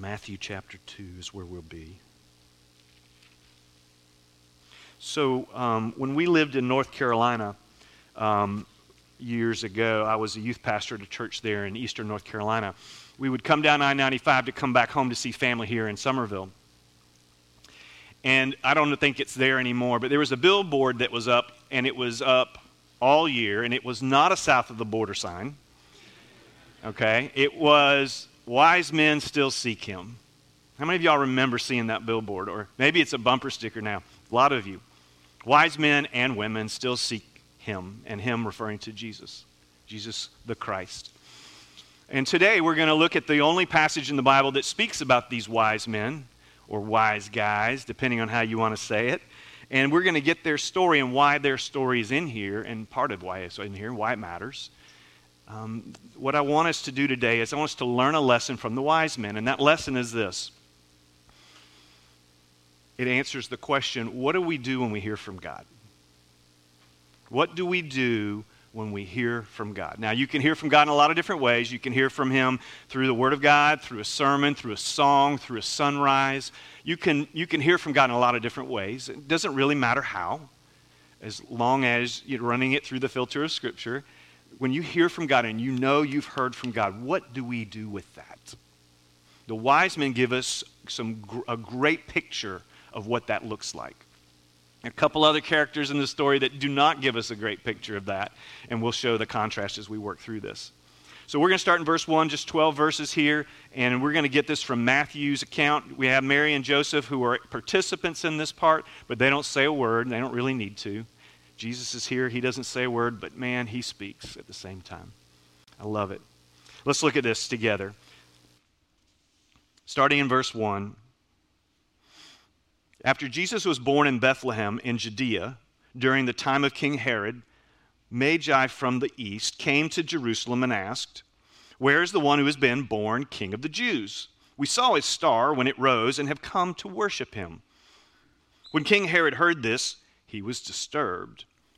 Matthew chapter 2 is where we'll be. So, um, when we lived in North Carolina um, years ago, I was a youth pastor at a church there in eastern North Carolina. We would come down I 95 to come back home to see family here in Summerville. And I don't think it's there anymore, but there was a billboard that was up, and it was up all year, and it was not a south of the border sign. Okay? It was wise men still seek him. How many of y'all remember seeing that billboard? Or maybe it's a bumper sticker now. A lot of you. Wise men and women still seek him, and him referring to Jesus, Jesus the Christ. And today we're going to look at the only passage in the Bible that speaks about these wise men or wise guys, depending on how you want to say it. And we're going to get their story and why their story is in here, and part of why it's in here, why it matters. Um, what I want us to do today is I want us to learn a lesson from the wise men, and that lesson is this. It answers the question what do we do when we hear from God? What do we do when we hear from God. Now, you can hear from God in a lot of different ways. You can hear from Him through the Word of God, through a sermon, through a song, through a sunrise. You can, you can hear from God in a lot of different ways. It doesn't really matter how, as long as you're running it through the filter of Scripture. When you hear from God and you know you've heard from God, what do we do with that? The wise men give us some, a great picture of what that looks like a couple other characters in the story that do not give us a great picture of that, and we'll show the contrast as we work through this. So we're going to start in verse 1, just 12 verses here, and we're going to get this from Matthew's account. We have Mary and Joseph who are participants in this part, but they don't say a word, they don't really need to. Jesus is here, he doesn't say a word, but man, he speaks at the same time. I love it. Let's look at this together. Starting in verse 1. After Jesus was born in Bethlehem in Judea during the time of King Herod, Magi from the east came to Jerusalem and asked, Where is the one who has been born King of the Jews? We saw his star when it rose and have come to worship him. When King Herod heard this, he was disturbed,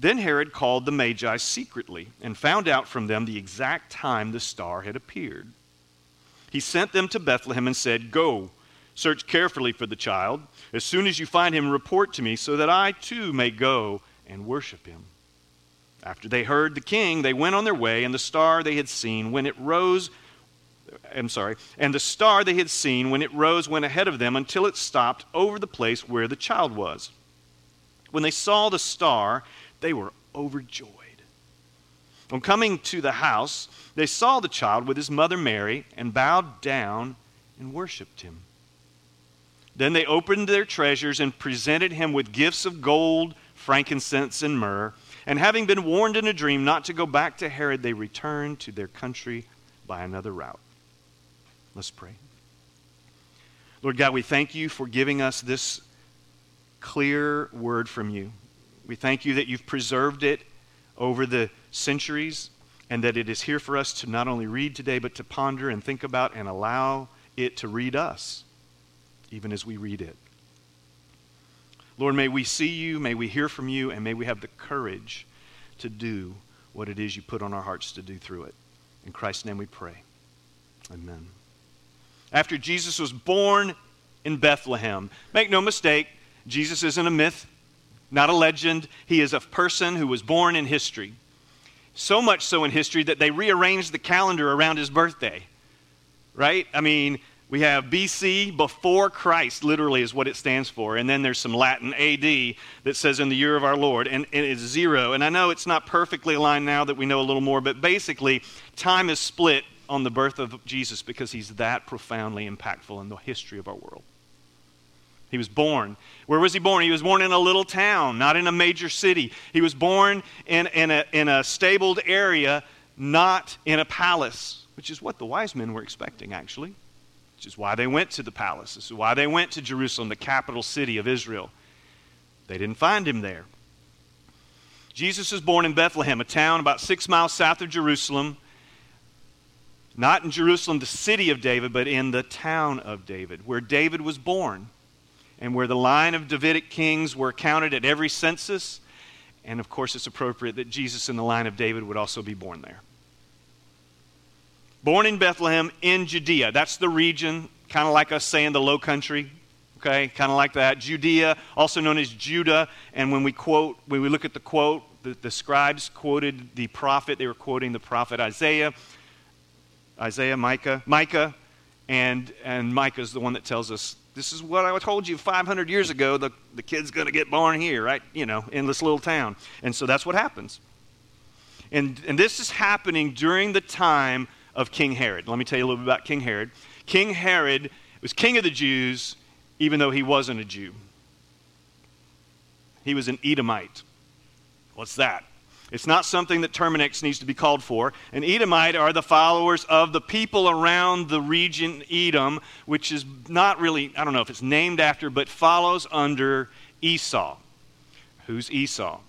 Then Herod called the Magi secretly and found out from them the exact time the star had appeared. He sent them to Bethlehem and said, Go Search carefully for the child. As soon as you find him, report to me so that I too may go and worship him. After they heard the king, they went on their way, and the star they had seen when it rose, I'm sorry, and the star they had seen when it rose went ahead of them until it stopped over the place where the child was. When they saw the star, they were overjoyed. On coming to the house, they saw the child with his mother Mary and bowed down and worshiped him. Then they opened their treasures and presented him with gifts of gold, frankincense, and myrrh. And having been warned in a dream not to go back to Herod, they returned to their country by another route. Let's pray. Lord God, we thank you for giving us this clear word from you. We thank you that you've preserved it over the centuries and that it is here for us to not only read today, but to ponder and think about and allow it to read us even as we read it. Lord, may we see you, may we hear from you, and may we have the courage to do what it is you put on our hearts to do through it. In Christ's name we pray. Amen. After Jesus was born in Bethlehem, make no mistake, Jesus isn't a myth, not a legend. He is a person who was born in history. So much so in history that they rearranged the calendar around his birthday. Right? I mean, we have BC, before Christ, literally is what it stands for. And then there's some Latin AD that says in the year of our Lord, and, it's zero. And I know it's not perfectly aligned now that we know a little more, but basically, time is split on the birth of Jesus because he's that profoundly impactful in the history of our world. He was born. Where was he born? He was born in a little town, not in a major city. He was born in, in, a, in a stabled area, not in a palace, which is what the wise men were expecting, actually which is why they went to the palace. This is why they went to Jerusalem, the capital city of Israel. They didn't find him there. Jesus was born in Bethlehem, a town about six miles south of Jerusalem. Not in Jerusalem, the city of David, but in the town of David, where David was born and where the line of Davidic kings were counted at every census. And of course, it's appropriate that Jesus in the line of David would also be born there. Born in Bethlehem in Judea. That's the region, kind of like us saying the low country, okay? Kind of like that. Judea, also known as Judah. And when we quote, when we look at the quote, the, the scribes quoted the prophet, they were quoting the prophet Isaiah. Isaiah, Micah, Micah, and, and Micah is the one that tells us this is what I told you 500 years ago. The, the kid's going to get born here, right? You know, in this little town. And so that's what happens. And, and this is happening during the time of King Herod. Let me tell you a little bit about King Herod. King Herod was king of the Jews, even though he wasn't a Jew. He was an Edomite. What's that? It's not something that Terminix needs to be called for. An Edomite are the followers of the people around the region Edom, which is not really, I don't know if it's named after, but follows under Esau. Who's Esau?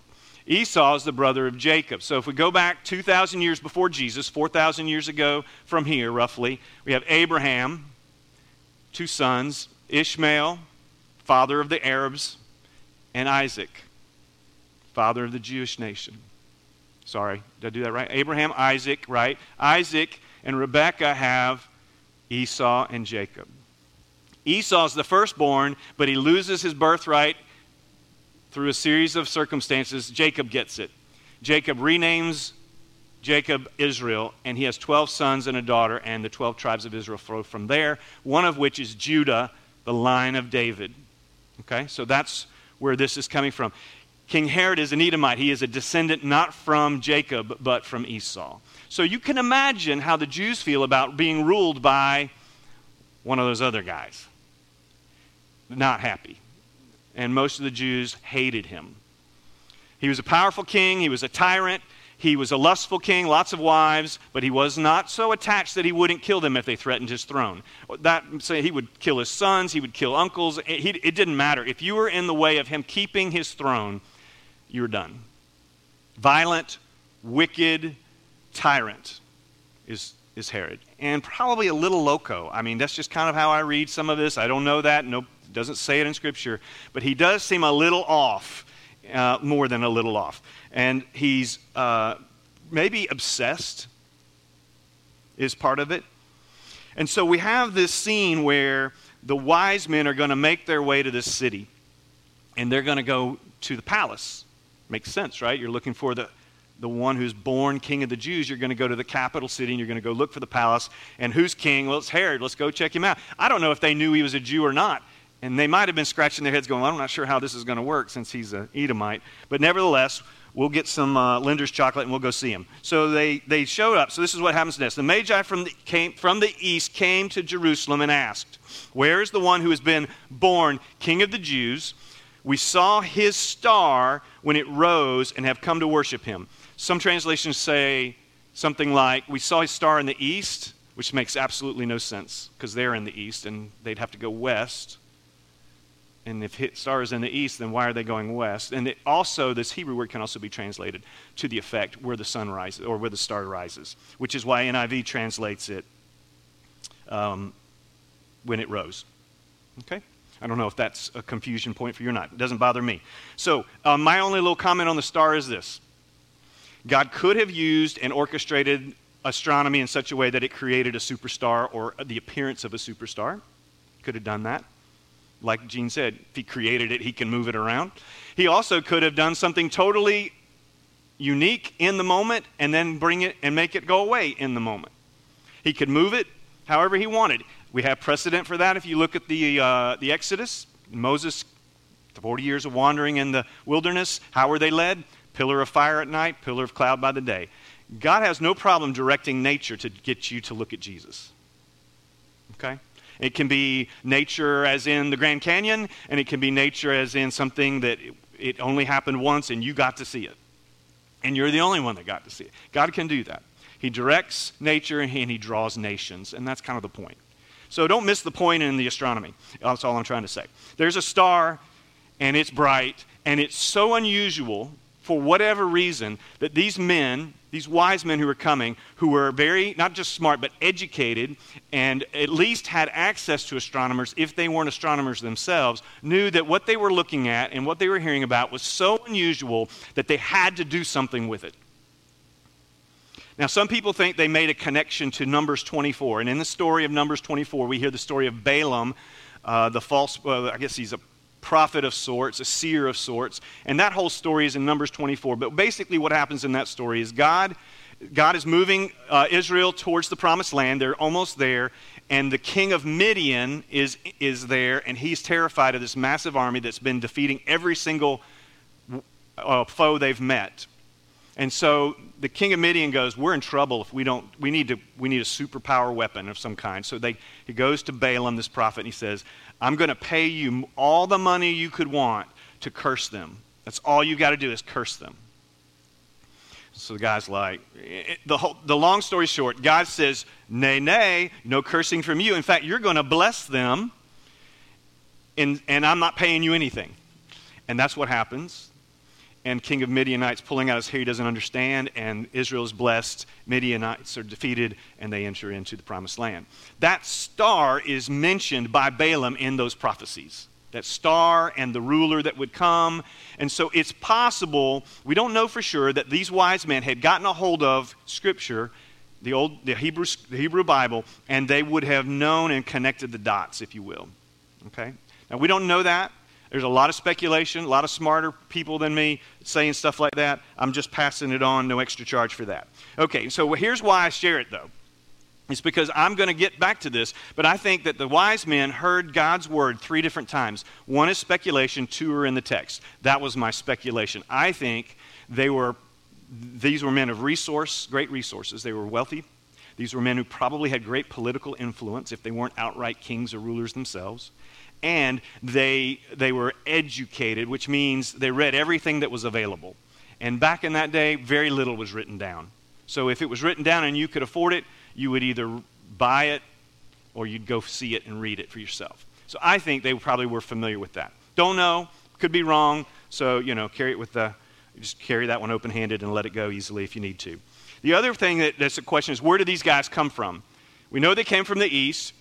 Esau is the brother of Jacob. So if we go back 2,000 years before Jesus, 4,000 years ago from here, roughly, we have Abraham, two sons, Ishmael, father of the Arabs, and Isaac, father of the Jewish nation. Sorry, did I do that right? Abraham, Isaac, right? Isaac and Rebekah have Esau and Jacob. Esau's the firstborn, but he loses his birthright through a series of circumstances. Jacob gets it. Jacob renames Jacob Israel, and he has 12 sons and a daughter, and the 12 tribes of Israel flow from there, one of which is Judah, the line of David. Okay, so that's where this is coming from. King Herod is an Edomite. He is a descendant not from Jacob, but from Esau. So you can imagine how the Jews feel about being ruled by one of those other guys. Not happy. And most of the Jews hated him. He was a powerful king, he was a tyrant, he was a lustful king, lots of wives, but he was not so attached that he wouldn't kill them if they threatened his throne. That say he would kill his sons, he would kill uncles. It, he, it didn't matter. If you were in the way of him keeping his throne, you're done. Violent, wicked tyrant is, is Herod. And probably a little loco. I mean, that's just kind of how I read some of this. I don't know that. No, doesn't say it in Scripture. But he does seem a little off, uh, more than a little off. And he's uh, maybe obsessed, is part of it. And so we have this scene where the wise men are going to make their way to this city. And they're going to go to the palace. Makes sense, right? You're looking for the, the one who's born king of the Jews. You're going to go to the capital city and you're going to go look for the palace. And who's king? Well, it's Herod. Let's go check him out. I don't know if they knew he was a Jew or not. And they might have been scratching their heads going, well, I'm not sure how this is going to work since he's an Edomite. But nevertheless, we'll get some uh, Linder's chocolate and we'll go see him. So they, they showed up. So this is what happens next. The Magi from the, came, from the east came to Jerusalem and asked, Where is the one who has been born king of the Jews? We saw his star when it rose and have come to worship him. Some translations say something like, We saw his star in the east, which makes absolutely no sense because they're in the east and they'd have to go west. And if his star is in the east, then why are they going west? And it also, this Hebrew word can also be translated to the effect where the sun rises or where the star rises, which is why NIV translates it um, when it rose. Okay? I don't know if that's a confusion point for you or not. It doesn't bother me. So, uh, my only little comment on the star is this God could have used and orchestrated astronomy in such a way that it created a superstar or the appearance of a superstar. Could have done that. Like Gene said, if he created it, he can move it around. He also could have done something totally unique in the moment and then bring it and make it go away in the moment. He could move it however he wanted. We have precedent for that if you look at the, uh, the Exodus. Moses, 40 years of wandering in the wilderness, how were they led? Pillar of fire at night, pillar of cloud by the day. God has no problem directing nature to get you to look at Jesus. Okay? It can be nature as in the Grand Canyon, and it can be nature as in something that it, it only happened once and you got to see it. And you're the only one that got to see it. God can do that. He directs nature and he draws nations, and that's kind of the point. So don't miss the point in the astronomy. That's all I'm trying to say. There's a star, and it's bright, And it's so unusual, for whatever reason, that these men, these wise men who were coming, who were very, not just smart, but educated, and at least had access to astronomers, if they weren't astronomers themselves, knew that what they were looking at and what they were hearing about was so unusual that they had to do something with it. Now, some people think they made a connection to Numbers 24. And in the story of Numbers 24, we hear the story of Balaam, uh, the false, I guess he's a prophet of sorts, a seer of sorts. And that whole story is in Numbers 24. But basically, what happens in that story is God, God is moving uh, Israel towards the promised land. They're almost there. And the king of Midian is, is there, and he's terrified of this massive army that's been defeating every single uh, foe they've met. And so the king of Midian goes, We're in trouble if we don't, we need, to, we need a superpower weapon of some kind. So they, he goes to Balaam, this prophet, and he says, I'm going to pay you all the money you could want to curse them. That's all you got to do is curse them. So the guy's like, eh, eh, the, whole, the long story short, God says, Nay, nay, no cursing from you. In fact, you're going to bless them, and, and I'm not paying you anything. And that's what happens and king of Midianites pulling out his hair he doesn't understand, and Israel is blessed. Midianites are defeated, and they enter into the promised land. That star is mentioned by Balaam in those prophecies. That star and the ruler that would come. And so it's possible, we don't know for sure, that these wise men had gotten a hold of Scripture, the old the Hebrew, the Hebrew Bible, and they would have known and connected the dots, if you will. Okay? Now, we don't know that. There's a lot of speculation, a lot of smarter people than me saying stuff like that. I'm just passing it on, no extra charge for that. Okay, so here's why I share it though. It's because I'm going to get back to this, but I think that the wise men heard God's word three different times. One is speculation, two are in the text. That was my speculation. I think they were, these were men of resource, great resources. They were wealthy. These were men who probably had great political influence if they weren't outright kings or rulers themselves and they, they were educated, which means they read everything that was available. And back in that day, very little was written down. So if it was written down and you could afford it, you would either buy it or you'd go see it and read it for yourself. So I think they probably were familiar with that. Don't know, could be wrong. So, you know, carry it with the, just carry that one open handed and let it go easily if you need to. The other thing that, that's a question is where do these guys come from? We know they came from the east.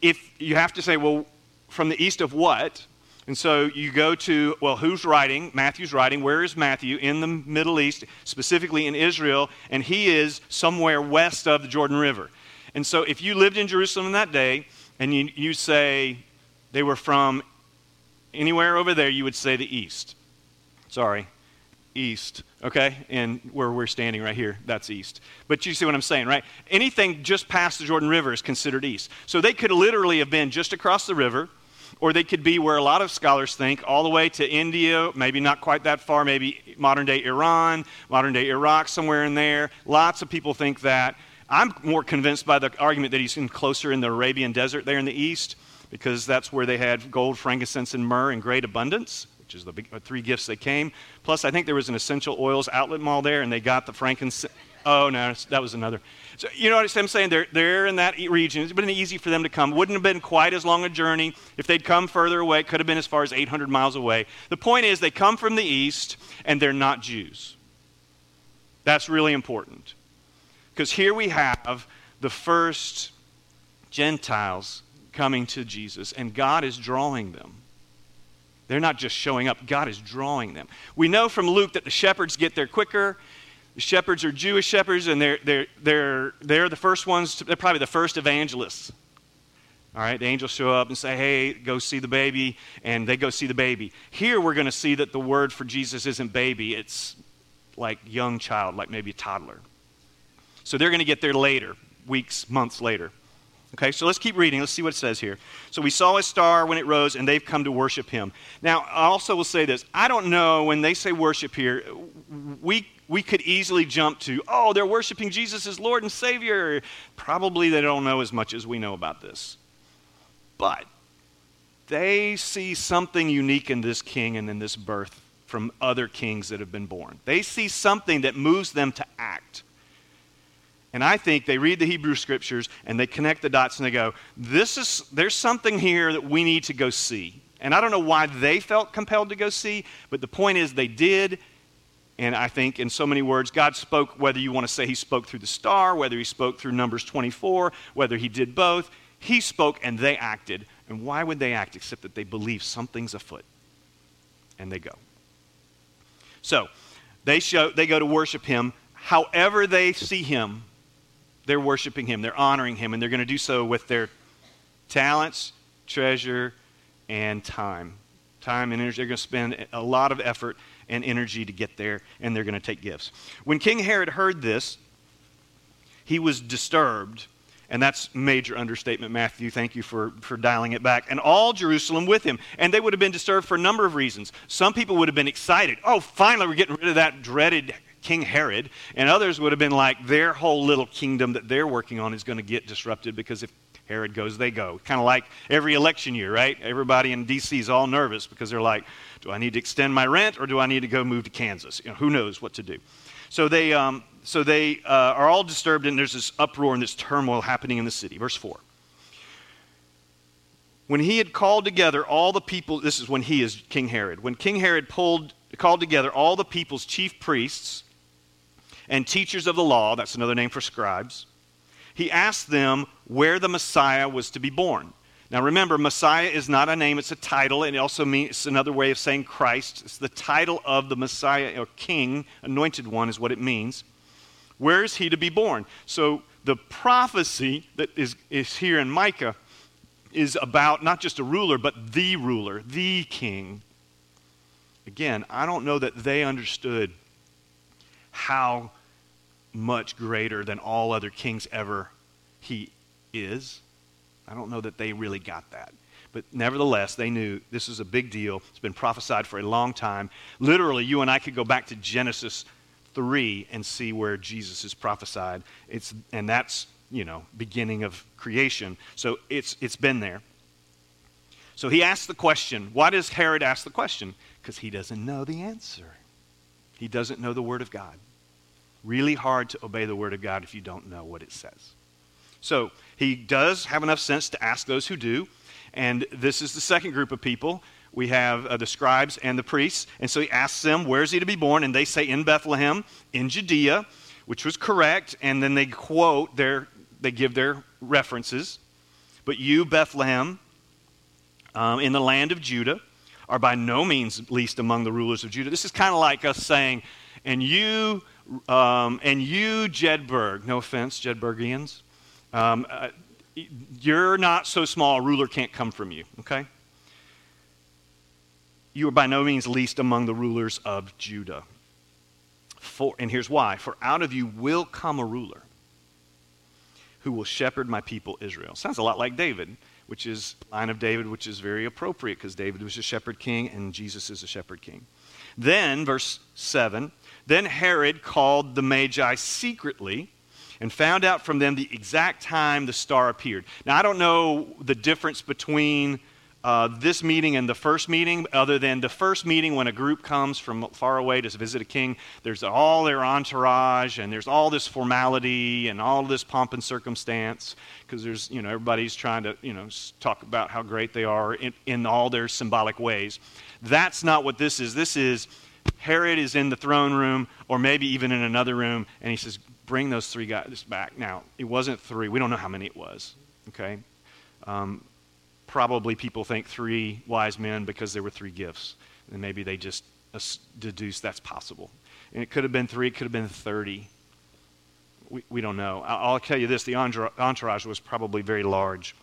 If you have to say, well, from the east of what? And so you go to, well, who's writing? Matthew's writing. Where is Matthew? In the Middle East, specifically in Israel, and he is somewhere west of the Jordan River. And so if you lived in Jerusalem in that day, and you, you say they were from anywhere over there, you would say the east. Sorry, east, okay? And where we're standing right here, that's east. But you see what I'm saying, right? Anything just past the Jordan River is considered east. So they could literally have been just across the river or they could be where a lot of scholars think, all the way to India, maybe not quite that far, maybe modern day Iran, modern day Iraq, somewhere in there. Lots of people think that. I'm more convinced by the argument that he's in closer in the Arabian desert there in the east, because that's where they had gold, frankincense, and myrrh in great abundance, which is the big, three gifts that came. Plus, I think there was an essential oils outlet mall there, and they got the frankincense. Oh, no, that was another. So, you know what I'm saying? They're, they're in that region. It's been easy for them to come. Wouldn't have been quite as long a journey if they'd come further away. It could have been as far as 800 miles away. The point is, they come from the east, and they're not Jews. That's really important. Because here we have the first Gentiles coming to Jesus, and God is drawing them. They're not just showing up, God is drawing them. We know from Luke that the shepherds get there quicker the shepherds are Jewish shepherds, and they're, they're, they're, they're the first ones, to, they're probably the first evangelists. All right, the angels show up and say, hey, go see the baby, and they go see the baby. Here we're going to see that the word for Jesus isn't baby, it's like young child, like maybe a toddler. So they're going to get there later, weeks, months later. Okay, so let's keep reading. Let's see what it says here. So we saw a star when it rose, and they've come to worship him. Now, I also will say this I don't know when they say worship here, we we could easily jump to, oh, they're worshiping Jesus as Lord and Savior. Probably they don't know as much as we know about this. But they see something unique in this king and in this birth from other kings that have been born. They see something that moves them to act. And I think they read the Hebrew scriptures and they connect the dots and they go, this is, there's something here that we need to go see. And I don't know why they felt compelled to go see, but the point is they did. And I think, in so many words, God spoke, whether you want to say he spoke through the star, whether he spoke through Numbers 24, whether he did both. He spoke and they acted. And why would they act except that they believe something's afoot? And they go. So, they, show, they go to worship him. However, they see him, they're worshiping him, they're honoring him, and they're going to do so with their talents, treasure, and time. Time and energy. They're going to spend a lot of effort and energy to get there, and they're going to take gifts. When King Herod heard this, he was disturbed. And that's major understatement, Matthew. Thank you for, for dialing it back. And all Jerusalem with him. And they would have been disturbed for a number of reasons. Some people would have been excited. Oh, finally, we're getting rid of that dreaded King Herod. And others would have been like, their whole little kingdom that they're working on is going to get disrupted because if Herod goes, they go. Kind of like every election year, right? Everybody in D.C. is all nervous because they're like, do I need to extend my rent or do I need to go move to Kansas? You know, who knows what to do? So they, um, so they uh, are all disturbed, and there's this uproar and this turmoil happening in the city. Verse 4. When he had called together all the people, this is when he is King Herod. When King Herod pulled, called together all the people's chief priests and teachers of the law, that's another name for scribes, he asked them where the Messiah was to be born. Now remember, Messiah is not a name, it's a title, and it also means it's another way of saying Christ. It's the title of the Messiah or King, anointed one is what it means. Where is he to be born? So the prophecy that is, is here in Micah is about not just a ruler, but the ruler, the king. Again, I don't know that they understood how much greater than all other kings ever he is. I don't know that they really got that. But nevertheless, they knew this is a big deal. It's been prophesied for a long time. Literally, you and I could go back to Genesis 3 and see where Jesus is prophesied. It's, and that's, you know, beginning of creation. So it's, it's been there. So he asked the question. Why does Herod ask the question? Because he doesn't know the answer. He doesn't know the Word of God. Really hard to obey the Word of God if you don't know what it says. So he does have enough sense to ask those who do. And this is the second group of people. We have uh, the scribes and the priests. And so he asks them, Where is he to be born? And they say, In Bethlehem, in Judea, which was correct. And then they quote their, they give their references. But you, Bethlehem, um, in the land of Judah, are by no means least among the rulers of Judah. This is kind of like us saying, And you, um, and you, Jedburg, no offense, Jedburgians, um, uh, you're not so small, a ruler can't come from you, okay? You are by no means least among the rulers of Judah. For, and here's why For out of you will come a ruler who will shepherd my people Israel. Sounds a lot like David, which is line of David, which is very appropriate because David was a shepherd king and Jesus is a shepherd king. Then, verse 7 then Herod called the Magi secretly and found out from them the exact time the star appeared. Now, I don't know the difference between uh, this meeting and the first meeting, other than the first meeting when a group comes from far away to visit a king, there's all their entourage and there's all this formality and all this pomp and circumstance because there's, you know, everybody's trying to, you know, talk about how great they are in, in all their symbolic ways. That's not what this is. This is Herod is in the throne room or maybe even in another room and he says, bring those three guys back. Now, it wasn't three. We don't know how many it was. Okay? Um, probably people think three wise men because there were three gifts. And maybe they just deduce that's possible. And it could have been three, it could have been 30. We, we don't know. I'll tell you this the entourage was probably very large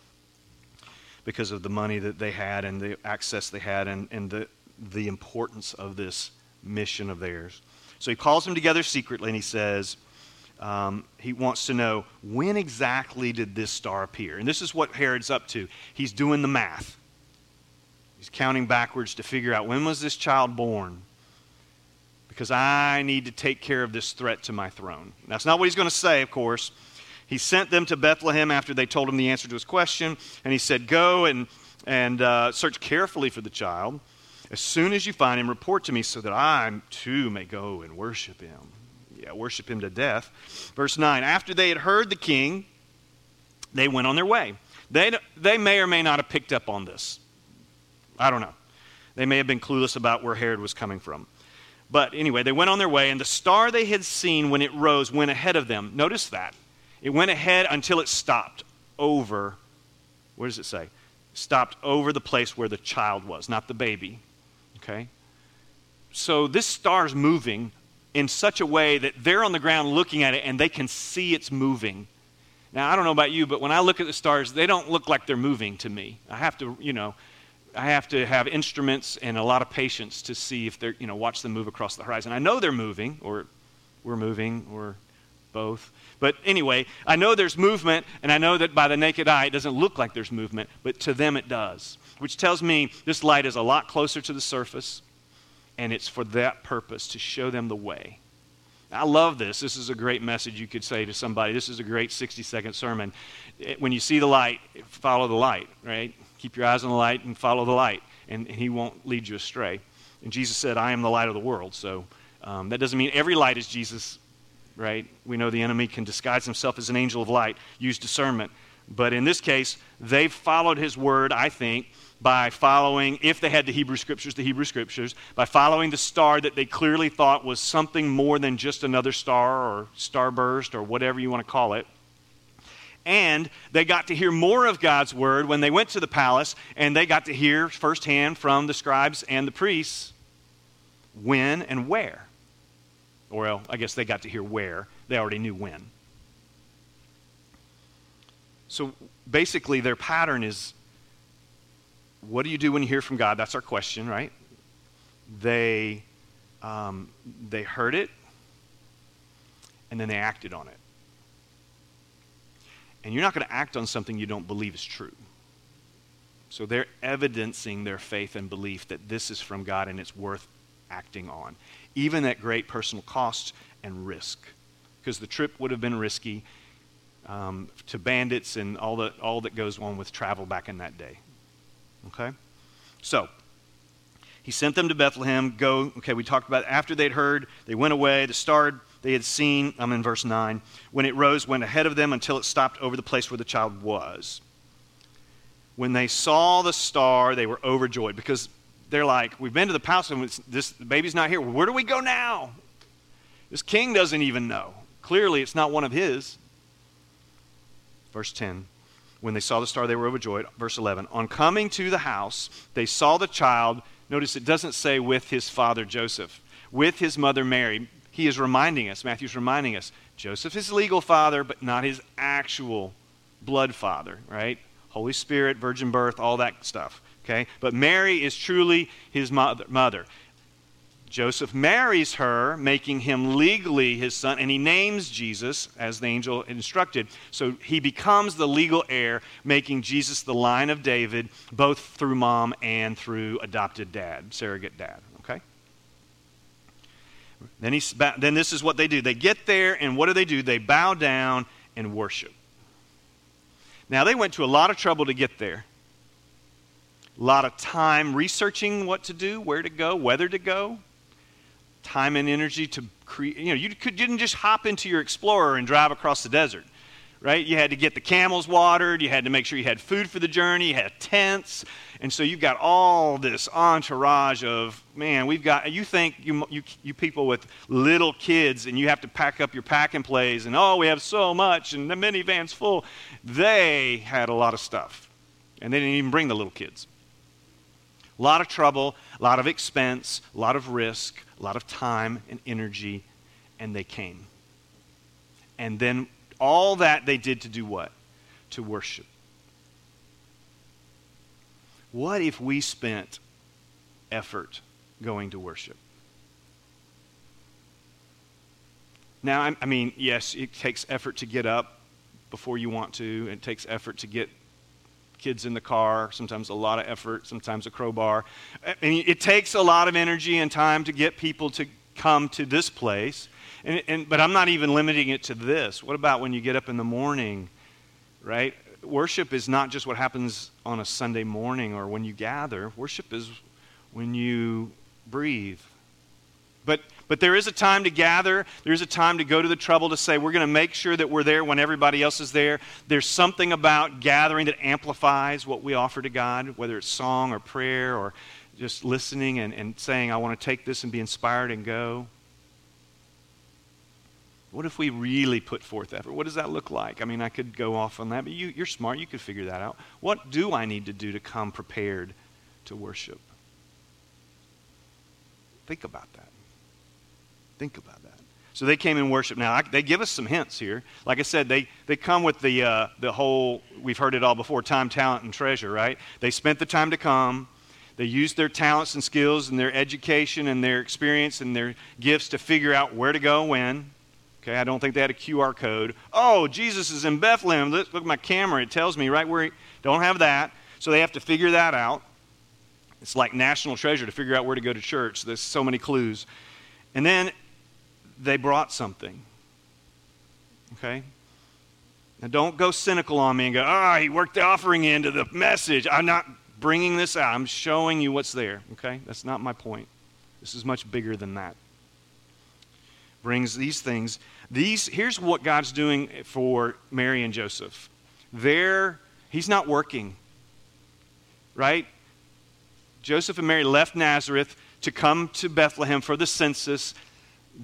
because of the money that they had and the access they had and, and the, the importance of this mission of theirs. So he calls them together secretly and he says, um, he wants to know when exactly did this star appear? And this is what Herod's up to. He's doing the math. He's counting backwards to figure out when was this child born? Because I need to take care of this threat to my throne. That's not what he's going to say, of course. He sent them to Bethlehem after they told him the answer to his question, and he said, Go and, and uh, search carefully for the child. As soon as you find him, report to me so that I too may go and worship him yeah, worship him to death. Verse 9 After they had heard the king, they went on their way. They, they may or may not have picked up on this. I don't know. They may have been clueless about where Herod was coming from. But anyway, they went on their way, and the star they had seen when it rose went ahead of them. Notice that. It went ahead until it stopped over, what does it say? Stopped over the place where the child was, not the baby. Okay? So this star's moving in such a way that they're on the ground looking at it and they can see it's moving. Now, I don't know about you, but when I look at the stars, they don't look like they're moving to me. I have to, you know, I have to have instruments and a lot of patience to see if they're, you know, watch them move across the horizon. I know they're moving, or we're moving, or both. But anyway, I know there's movement, and I know that by the naked eye it doesn't look like there's movement, but to them it does, which tells me this light is a lot closer to the surface, and it's for that purpose to show them the way. I love this. This is a great message you could say to somebody. This is a great 60 second sermon. When you see the light, follow the light, right? Keep your eyes on the light and follow the light, and, and he won't lead you astray. And Jesus said, I am the light of the world. So um, that doesn't mean every light is Jesus, right? We know the enemy can disguise himself as an angel of light, use discernment. But in this case, they followed his word, I think, by following, if they had the Hebrew scriptures, the Hebrew scriptures, by following the star that they clearly thought was something more than just another star or starburst or whatever you want to call it. And they got to hear more of God's word when they went to the palace, and they got to hear firsthand from the scribes and the priests when and where. Or, Well, I guess they got to hear where. They already knew when. So basically, their pattern is what do you do when you hear from God? That's our question, right? They, um, they heard it, and then they acted on it. And you're not going to act on something you don't believe is true. So they're evidencing their faith and belief that this is from God and it's worth acting on, even at great personal cost and risk. Because the trip would have been risky um, to bandits and all, the, all that goes on with travel back in that day. Okay? So, he sent them to Bethlehem. Go, okay, we talked about after they'd heard, they went away. The star they had seen, I'm in verse 9, when it rose, went ahead of them until it stopped over the place where the child was. When they saw the star, they were overjoyed because they're like, We've been to the palace and this the baby's not here. Where do we go now? This king doesn't even know. Clearly, it's not one of his. Verse 10 When they saw the star, they were overjoyed. Verse 11 On coming to the house, they saw the child. Notice it doesn't say with his father Joseph, with his mother Mary he is reminding us, Matthew's reminding us, Joseph is legal father, but not his actual blood father, right? Holy Spirit, virgin birth, all that stuff, okay? But Mary is truly his mother. Joseph marries her, making him legally his son, and he names Jesus as the angel instructed. So he becomes the legal heir, making Jesus the line of David, both through mom and through adopted dad, surrogate dad. Okay? Then, he's, then this is what they do. They get there, and what do they do? They bow down and worship. Now, they went to a lot of trouble to get there. A lot of time researching what to do, where to go, whether to go. Time and energy to create. You know, you, could, didn't just hop into your Explorer and drive across the desert right? You had to get the camels watered, you had to make sure you had food for the journey, you had tents. And so you've got all this entourage of, man, we've got, you think, you, you, you people with little kids, and you have to pack up your pack and plays, and oh, we have so much, and the minivan's full. They had a lot of stuff, and they didn't even bring the little kids. A lot of trouble, a lot of expense, a lot of risk, a lot of time and energy, and they came. And then all that they did to do what? To worship. What if we spent effort going to worship? Now, I mean, yes, it takes effort to get up before you want to. It takes effort to get kids in the car, sometimes a lot of effort, sometimes a crowbar. I mean, it takes a lot of energy and time to get people to come to this place. And, and, but I'm not even limiting it to this. What about when you get up in the morning, right? Worship is not just what happens on a Sunday morning or when you gather. Worship is when you breathe, But, but there is a time to gather. There's a time to go to the trouble to say, we're going to make sure that we're there when everybody else is there. There's something about gathering that amplifies what we offer to God, whether it's song or prayer or just listening and, and saying, I want to take this and be inspired and go. What if we really put forth effort? What does that look like? I mean, I could go off on that, but you, you're smart. You could figure that out. What do I need to do to come prepared to worship? Think about that. Think about that. So they came and worshiped. Now, I, they give us some hints here. Like I said, they, they come with the, uh, the whole, we've heard it all before time, talent, and treasure, right? They spent the time to come. They used their talents and skills and their education and their experience and their gifts to figure out where to go when. Okay, I don't think they had a QR code. Oh, Jesus is in Bethlehem. Look, look at my camera. It tells me right where he. Don't have that. So they have to figure that out. It's like national treasure to figure out where to go to church. There's so many clues. And then they brought something. Okay? Now don't go cynical on me and go, ah, oh, he worked the offering into the message. I'm not bringing this out. I'm showing you what's there. Okay? That's not my point. This is much bigger than that. Brings these things. These here's what God's doing for Mary and Joseph. There, he's not working. Right? Joseph and Mary left Nazareth to come to Bethlehem for the census.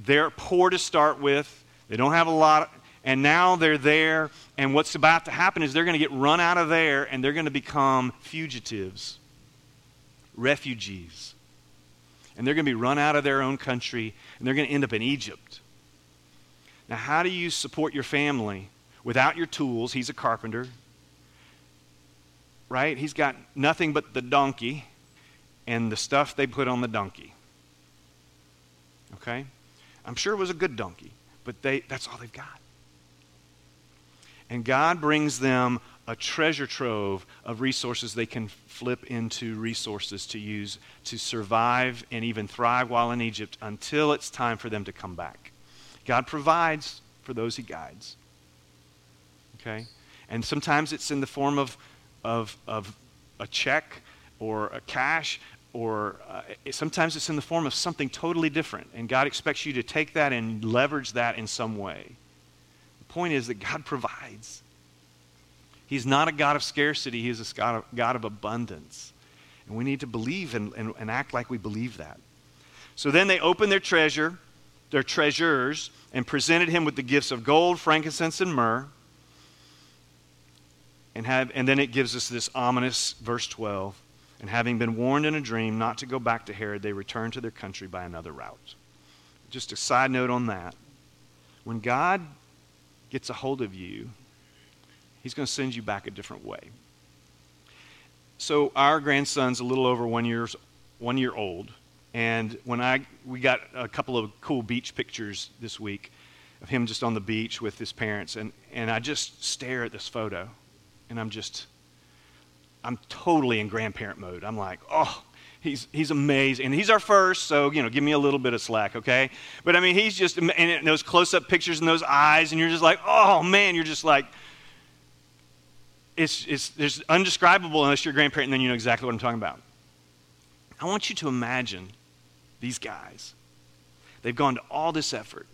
They're poor to start with, they don't have a lot, and now they're there. And what's about to happen is they're going to get run out of there and they're going to become fugitives, refugees. And they're going to be run out of their own country and they're going to end up in Egypt. Now, how do you support your family without your tools? He's a carpenter, right? He's got nothing but the donkey and the stuff they put on the donkey. Okay? I'm sure it was a good donkey, but they, that's all they've got. And God brings them a treasure trove of resources they can flip into resources to use to survive and even thrive while in Egypt until it's time for them to come back. God provides for those he guides. Okay? And sometimes it's in the form of, of, of a check or a cash or uh, sometimes it's in the form of something totally different. And God expects you to take that and leverage that in some way. The point is that God provides. He's not a God of scarcity, He is a God of, God of abundance. And we need to believe and, and, and act like we believe that. So then they opened their treasure, their treasures, and presented him with the gifts of gold, frankincense, and myrrh. And, have, and then it gives us this ominous verse 12 and having been warned in a dream not to go back to Herod, they returned to their country by another route. Just a side note on that. When God gets a hold of you, He's going to send you back a different way. So our grandson's a little over one years one year old, and when I we got a couple of cool beach pictures this week of him just on the beach with his parents, and and I just stare at this photo, and I'm just I'm totally in grandparent mode. I'm like, oh, he's, he's amazing. And he's our first, so, you know, give me a little bit of slack, okay? But I mean, he's just, and those close up pictures and those eyes, and you're just like, oh, man, you're just like, it's, it's, it's undescribable unless you're a grandparent and then you know exactly what I'm talking about. I want you to imagine these guys. They've gone to all this effort.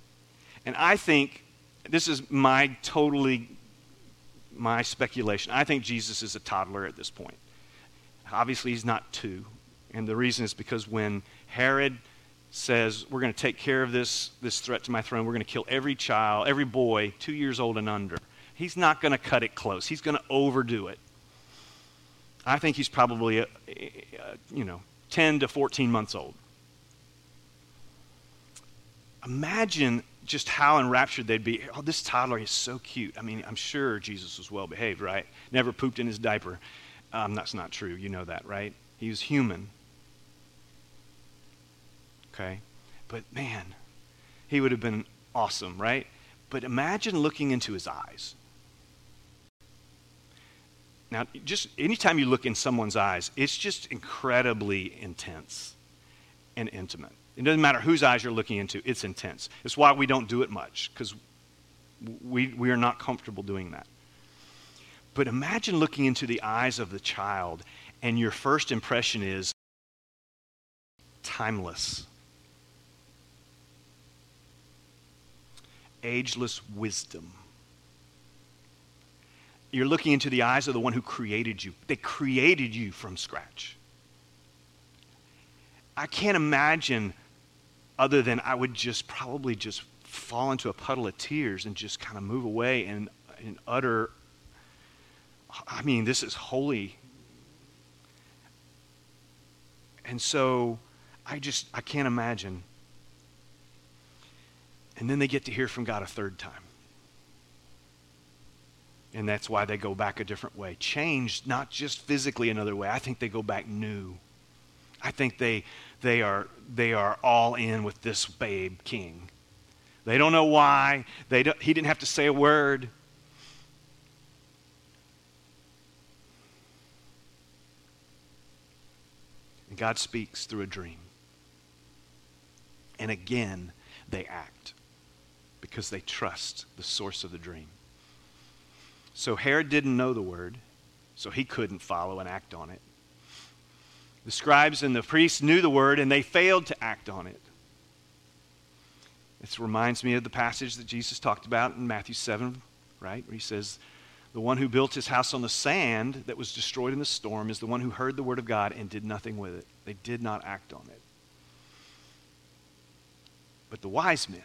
And I think this is my totally my speculation. I think Jesus is a toddler at this point. Obviously, he's not two. And the reason is because when Herod says, We're going to take care of this, this threat to my throne, we're going to kill every child, every boy, two years old and under, he's not going to cut it close. He's going to overdo it. I think he's probably, a, a, a, you know, 10 to 14 months old. Imagine just how enraptured they'd be. Oh, this toddler is so cute. I mean, I'm sure Jesus was well behaved, right? Never pooped in his diaper. Um, that's not true. You know that, right? He was human. Okay? But man, he would have been awesome, right? But imagine looking into his eyes. Now, just anytime you look in someone's eyes, it's just incredibly intense and intimate. It doesn't matter whose eyes you're looking into, it's intense. It's why we don't do it much, because we, we are not comfortable doing that. But imagine looking into the eyes of the child, and your first impression is timeless. ageless wisdom. You're looking into the eyes of the one who created you. They created you from scratch. I can't imagine other than I would just probably just fall into a puddle of tears and just kind of move away and, in utter, I mean, this is holy. And so I just, I can't imagine. And then they get to hear from God a third time. And that's why they go back a different way. Changed, not just physically another way. I think they go back new. I think they, they, are, they are all in with this babe king. They don't know why. They he didn't have to say a word. And God speaks through a dream. And again, they act because they trust the source of the dream. So Herod didn't know the word, so he couldn't follow and act on it. The scribes and the priests knew the word, and they failed to act on it. This reminds me of the passage that Jesus talked about in Matthew 7, right? Where he says, The one who built his house on the sand that was destroyed in the storm is the one who heard the word of God and did nothing with it. They did not act on it. But the wise men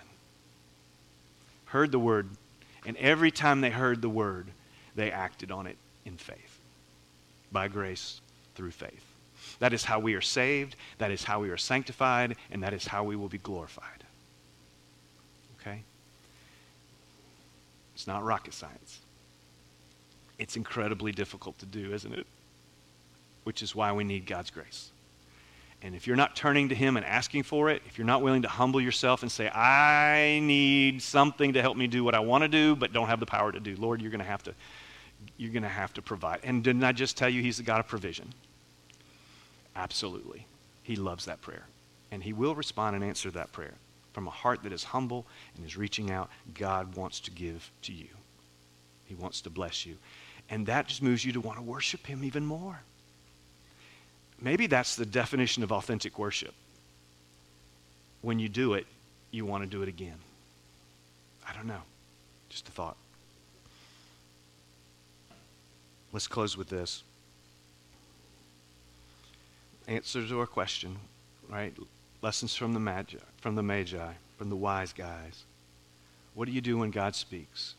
heard the word, and every time they heard the word, they acted on it in faith, by grace through faith. That is how we are saved, that is how we are sanctified, and that is how we will be glorified. Okay? It's not rocket science. It's incredibly difficult to do, isn't it? Which is why we need God's grace. And if you're not turning to Him and asking for it, if you're not willing to humble yourself and say, I need something to help me do what I want to do, but don't have the power to do, Lord, you're going to have to you're going to have to provide. And didn't I just tell you he's the God of provision? Absolutely. He loves that prayer. And he will respond and answer that prayer. From a heart that is humble and is reaching out, God wants to give to you. He wants to bless you. And that just moves you to want to worship him even more. Maybe that's the definition of authentic worship. When you do it, you want to do it again. I don't know. Just a thought. Let's close with this. Answer to our question, right? Lessons from the magi, from the magi, from the wise guys. What do you do when God speaks?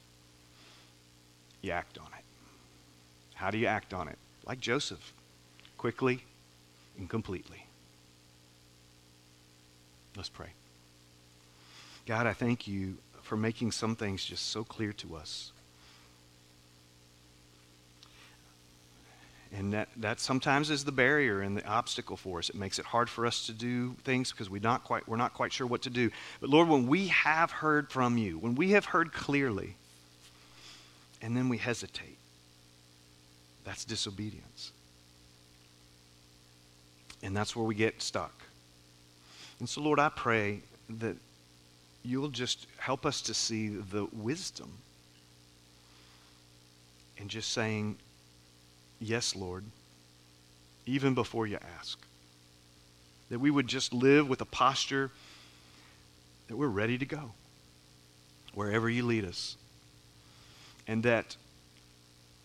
You act on it. How do you act on it? Like Joseph, quickly and completely. Let's pray. God, I thank you for making some things just so clear to us. And that, that sometimes is the barrier and the obstacle for us. It makes it hard for us to do things because we not quite, we're not quite sure what to do. But Lord, when we have heard from you, when we have heard clearly, and then we hesitate, that's disobedience. And that's where we get stuck. And so, Lord, I pray that you'll just help us to see the wisdom and just saying, Yes, Lord, even before you ask. That we would just live with a posture that we're ready to go wherever you lead us. And that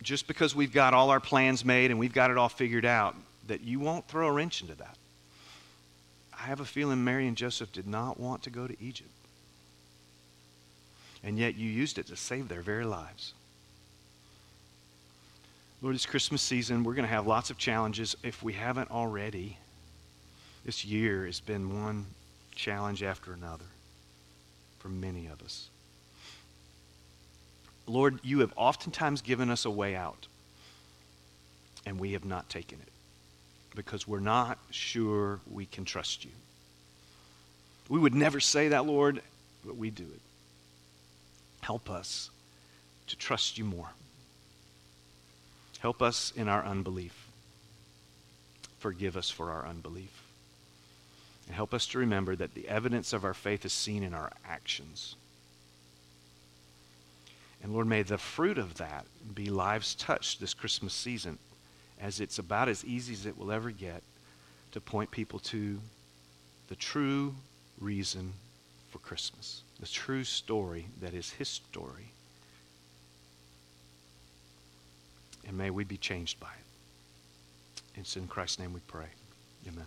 just because we've got all our plans made and we've got it all figured out, that you won't throw a wrench into that. I have a feeling Mary and Joseph did not want to go to Egypt. And yet you used it to save their very lives. Lord, it's Christmas season. We're going to have lots of challenges if we haven't already. This year has been one challenge after another for many of us. Lord, you have oftentimes given us a way out, and we have not taken it because we're not sure we can trust you. We would never say that, Lord, but we do it. Help us to trust you more. Help us in our unbelief. Forgive us for our unbelief. And help us to remember that the evidence of our faith is seen in our actions. And Lord, may the fruit of that be lives touched this Christmas season, as it's about as easy as it will ever get to point people to the true reason for Christmas. the true story that is his story. And may we be changed by it. It's in Christ's name we pray. Amen.